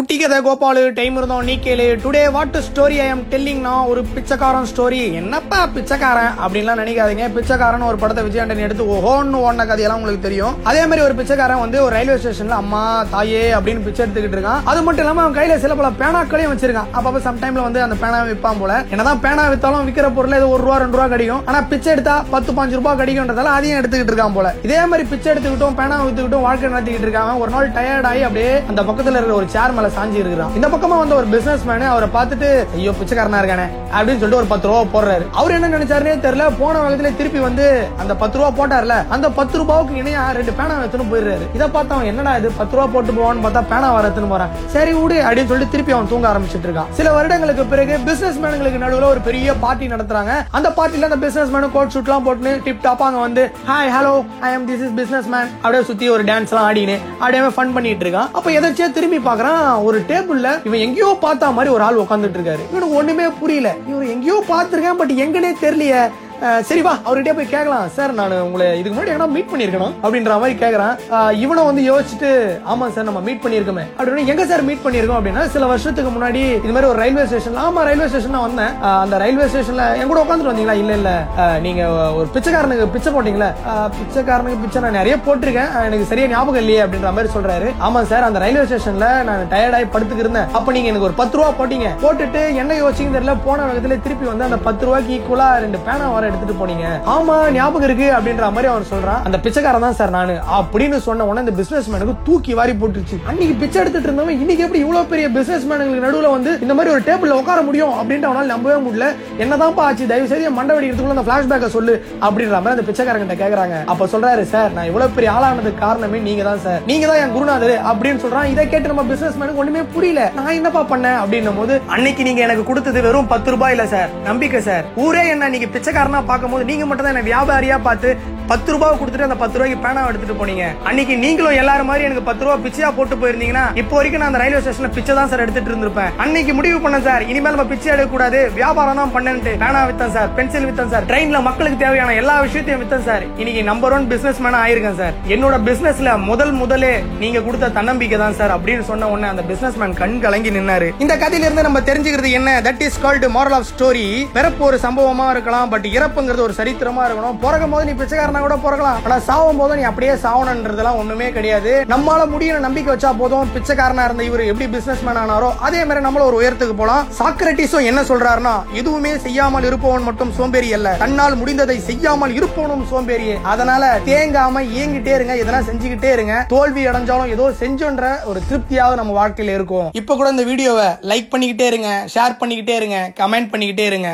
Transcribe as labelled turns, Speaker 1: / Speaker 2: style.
Speaker 1: குட்டி கதை கோபாலு டைம் இருந்தோம் நீ கேளு today what story I am டெல்லிங்னா ஒரு பிச்சைக்காரன் ஸ்டோரி என்னப்பா பிச்சைக்காரன் அப்படின்லாம் நினைக்காதீங்க. பிச்சைக்காரன் ஒரு படத்தை விஜய் எடுத்து ஓஹோன்னு ஓடின கதையெல்லாம் உங்களுக்கு தெரியும். அதே மாதிரி ஒரு பிச்சைக்காரன் வந்து ஒரு ரயில்வே ஸ்டேஷன்ல அம்மா தாயே அப்படின்னு பிச்சை எடுத்துக்கிட்டு இருக்கான். அது மட்டும் இல்லாம அவன் கையில சில பல பேனாக்களையும் வச்சிருக்கான். அப்பப்ப சம்டைம்ல வந்து அந்த பேனா விற்பான் போல. என்னதான் பேனா வித்தாலும் விற்கிற பொருள் இது ஒரு ரூபா ரெண்டு ரூபா கிடைக்கும். ஆனா பிச்சை எடுத்தா பத்து பாஞ்சு ரூபாய் கிடைக்கும்ன்றதால அதையும் எடுத்துக்கிட்டு இருக்கான் போல. இதே மாதிரி பிச்சை எடுத்துக்கிட்டும் பேனா வித்துக்கிட்டும் வாழ்க்கை நடத்திக்கிட்டு இருக்காங்க ஒரு நாள் டயர்ட் ஆகி அப்படியே அந்த பக்கத்துல இருக்கிற ஒரு சேர் மேல சாஞ்சி இருக்கிறான். இந்த பக்கமா வந்து ஒரு பிசினஸ் மேனு அவரை பார்த்துட்டு ஐயோ பிச்சைக்காரனா இருக்கானே அப்படின்னு சொல்லிட்டு ஒரு பத்து ரூபா போடுறாரு. அவர் என்ன நினைச்சாருனே தெரியல. போன வகத்துல திருப்பி வந்து அந்த பத்து ரூபா போட்டார்ல அந்த பத்து ரூபாவுக்கு இணையா ரெண்டு பேனா எடுத்துன்னு போயிடுறாரு. இதை பார்த்தா அவன் என்னடா இது? பத்து ரூபா போட்டு போவான்னு பார்த்தா பேனா வரத்துன்னு போறான். சரி விடு அப்படின்னு சொல்லிட்டு திருப்பி அவன் தூங்க ஆரம்பிச்சிட்டு இருக்கான். சில வருடங்களுக்கு பிறகு பிசினஸ் மேனுங்களுக்கு நடுவில் ஒரு பெரிய பார்ட்டி நடத்துறாங்க. அந்த பார்ட்டில அந்த பிசினஸ் மேனு கோட் ஷூட்லாம் போட்டு டிப் டாப்பா அங்க வந்து hi hello I am this is business man அப்படியே சுத்தி ஒரு டான்ஸ் எல்லாம் ஆடினு அப்படியே ஃபன் பண்ணிட்டு இருக்கான். அப்ப எதாச்சியா திரும்பி பாக்குறான் ஒரு டேபிள்ல இவன் எங்கேயோ பார்த்தா மாதிரி ஒரு ஆள் உட்காந்துட்டு இருக்காரு. இவனுக்கு ஒண்ணுமே புரியல. இவர் எங்கேயோ பார்த்திருக்கேன் பட் எங்கனே தெரியலையே. சரி வா அவர்கிட்ட போய் கேட்கலாம். சார் நான் உங்களை இதுக்கு முன்னாடி எங்கன்னா மீட் பண்ணிருக்கணும் அப்படின்ற மாதிரி கேட்குறான் இவனை வந்து யோசிச்சுட்டு ஆமா சார் நம்ம மீட் பண்ணிருக்கோமே அப்படின்னு எங்க சார் மீட் பண்ணிருக்கோம் அப்படின்னா சில வருஷத்துக்கு முன்னாடி இது மாதிரி ஒரு ரயில்வே ஸ்டேஷன் ஆமா ரயில்வே ஸ்டேஷன் வந்தேன். அந்த ரயில்வே ஸ்டேஷன்ல என் கூட உட்காந்துட்டு வந்தீங்களா? இல்ல இல்ல. நீங்கள் நீங்க ஒரு பிச்சைக்காரனுக்கு பிச்சை போட்டீங்களா பிச்சைக்காரனுக்கு பிச்சை நான் நிறைய போட்டிருக்கேன். எனக்கு சரியா ஞாபகம் இல்லையே அப்படின்ற மாதிரி சொல்றாரு. ஆமா சார் அந்த ரயில்வே ஸ்டேஷன்ல நான் டயர்டாகி படுத்துக்கு இருந்தேன். அப்ப நீங்க எனக்கு ஒரு பத்து ரூபா போட்டீங்க. போட்டுட்டு என்ன யோசிச்சுங்க தெரியல. போன வேகத்துல திருப்பி வந்து அந்த பத்து ரூபாய்க்கு ஈக்குவலா ரெண்டு பேனா வர எடுத்துட்டு போனீங்க. ஆமா ஞாபகம் இருக்கு அப்படின்ற மாதிரி அவன் சொல்றான் அந்த பிச்சைக்காரன் தான் சார் நானு. அப்படின்னு சொன்ன உடனே இந்த பிசினஸ் மேனுக்கு தூக்கி வாரி போட்டுருச்சு. அன்னைக்கு பிச்சை எடுத்துட்டு இருந்தவன் இன்னைக்கு எப்படி இவ்வளவு பெரிய பிசினஸ் மேனுக்கு நடுவுல வந்து இந்த மாதிரி ஒரு டேபிள்ல உட்கார முடியும் அப்படின்ட்டு அவனால நம்பவே முடியல. என்னதான்ப்பா ஆச்சு? தயவு செய்து என் மண்டை வெடிக்கிறதுக்குள்ள அந்த பிளாஷ்பேக்கை சொல்லு அப்படின்ற மாதிரி அந்த பிச்சைக்காரங்கிட்ட கேக்குறாங்க. அப்ப சொல்றாரு சார் நான் இவ்வளவு பெரிய ஆளானதுக்கு காரணமே நீங்க தான் சார். நீங்க தான் என் குருநாதர். அப்படின்னு சொல்றான். இதை கேட்டு நம்ம பிசினஸ் மேனுக்கு ஒண்ணுமே புரியல. நான் என்னப்பா பண்ணேன்? அப்படின்னும் போது அன்னைக்கு நீங்க எனக்கு கொடுத்தது வெறும் பத்து ரூபாய் இல்ல சார். நம்பிக்கை சார். ஊரே என்ன நீங்க பிச்சைக்காரனா பார்க்கும்போது நீங்க மட்டும் தான் என்ன வியாபாரியா பார்த்து பத்து ரூபாய் கொடுத்துட்டு அந்த பத்து ரூபாய்க்கு பேனா எடுத்துட்டு போனீங்க. அன்னைக்கு நீங்களும் எல்லாரும் மாதிரி எனக்கு பத்து ரூபாய் பிச்சையா போட்டு போயிருந்தீங்கன்னா இப்போ வரைக்கும் நான் அந்த ரயில்வே ஸ்டேஷன்ல பிச்சை தான் சார் எடுத்துட்டு இருந்திருப்பேன். அன்னைக்கு முடிவு பண்ணேன் சார். இனிமேல் நம்ம பிச்சை எடுக்க கூடாது வியாபாரம் தான் பண்ணன்ட்டு பேனா வித்தன் சார். பென்சில் வித்தன் சார். ட்ரெயின்ல மக்களுக்கு தேவையான எல்லா விஷயத்தையும் வித்தேன் சார். இன்னைக்கு நம்பர் ஒன் பிசினஸ் மேனா ஆயிருக்கேன் சார். என்னோட பிசினஸ்ல முதல் முதலே நீங்க கொடுத்த தன்னம்பிக்கை தான் சார். அப்படின்னு சொன்ன உடனே அந்த பிசினஸ் மேன் கண் கலங்கி நின்னாரு. இந்த கதையில இருந்து நம்ம தெரிஞ்சுக்கிறது என்ன? That is called moral of story பிறப்பு ஒரு சம்பவமா இருக்கலாம் பட் பிறப்புங்கிறது ஒரு சரித்திரமா இருக்கணும். பிறக்கும் போது நீ பிச்சைக்காரனா கூட பிறக்கலாம். ஆனா சாவும் போது நீ அப்படியே சாவணுன்றதுலாம் ஒண்ணுமே கிடையாது. நம்மளால முடியும் நம்பிக்கை வச்சா போதும். பிச்சைக்காரனா இருந்த இவர் எப்படி பிசினஸ் மேன் ஆனாரோ அதே மாதிரி நம்மள ஒரு உயரத்துக்கு போலாம். சாக்ரட்டிஸும் என்ன சொல்றாருன்னா எதுவுமே செய்யாமல் இருப்பவன் மட்டும் சோம்பேறி அல்ல. தன்னால் முடிந்ததை செய்யாமல் இருப்பவனும் சோம்பேறியே அதனால தேங்காம இயங்கிட்டே இருங்க இதெல்லாம் செஞ்சுக்கிட்டே இருங்க. தோல்வி அடைஞ்சாலும் ஏதோ செஞ்சோன்ற ஒரு திருப்தியாவது நம்ம வாழ்க்கையில இருக்கும். இப்ப கூட இந்த வீடியோவை லைக் பண்ணிக்கிட்டே இருங்க ஷேர் பண்ணிக்கிட்டே இருங்க கமெண்ட் பண்ணிக்கிட்டே இருங்க.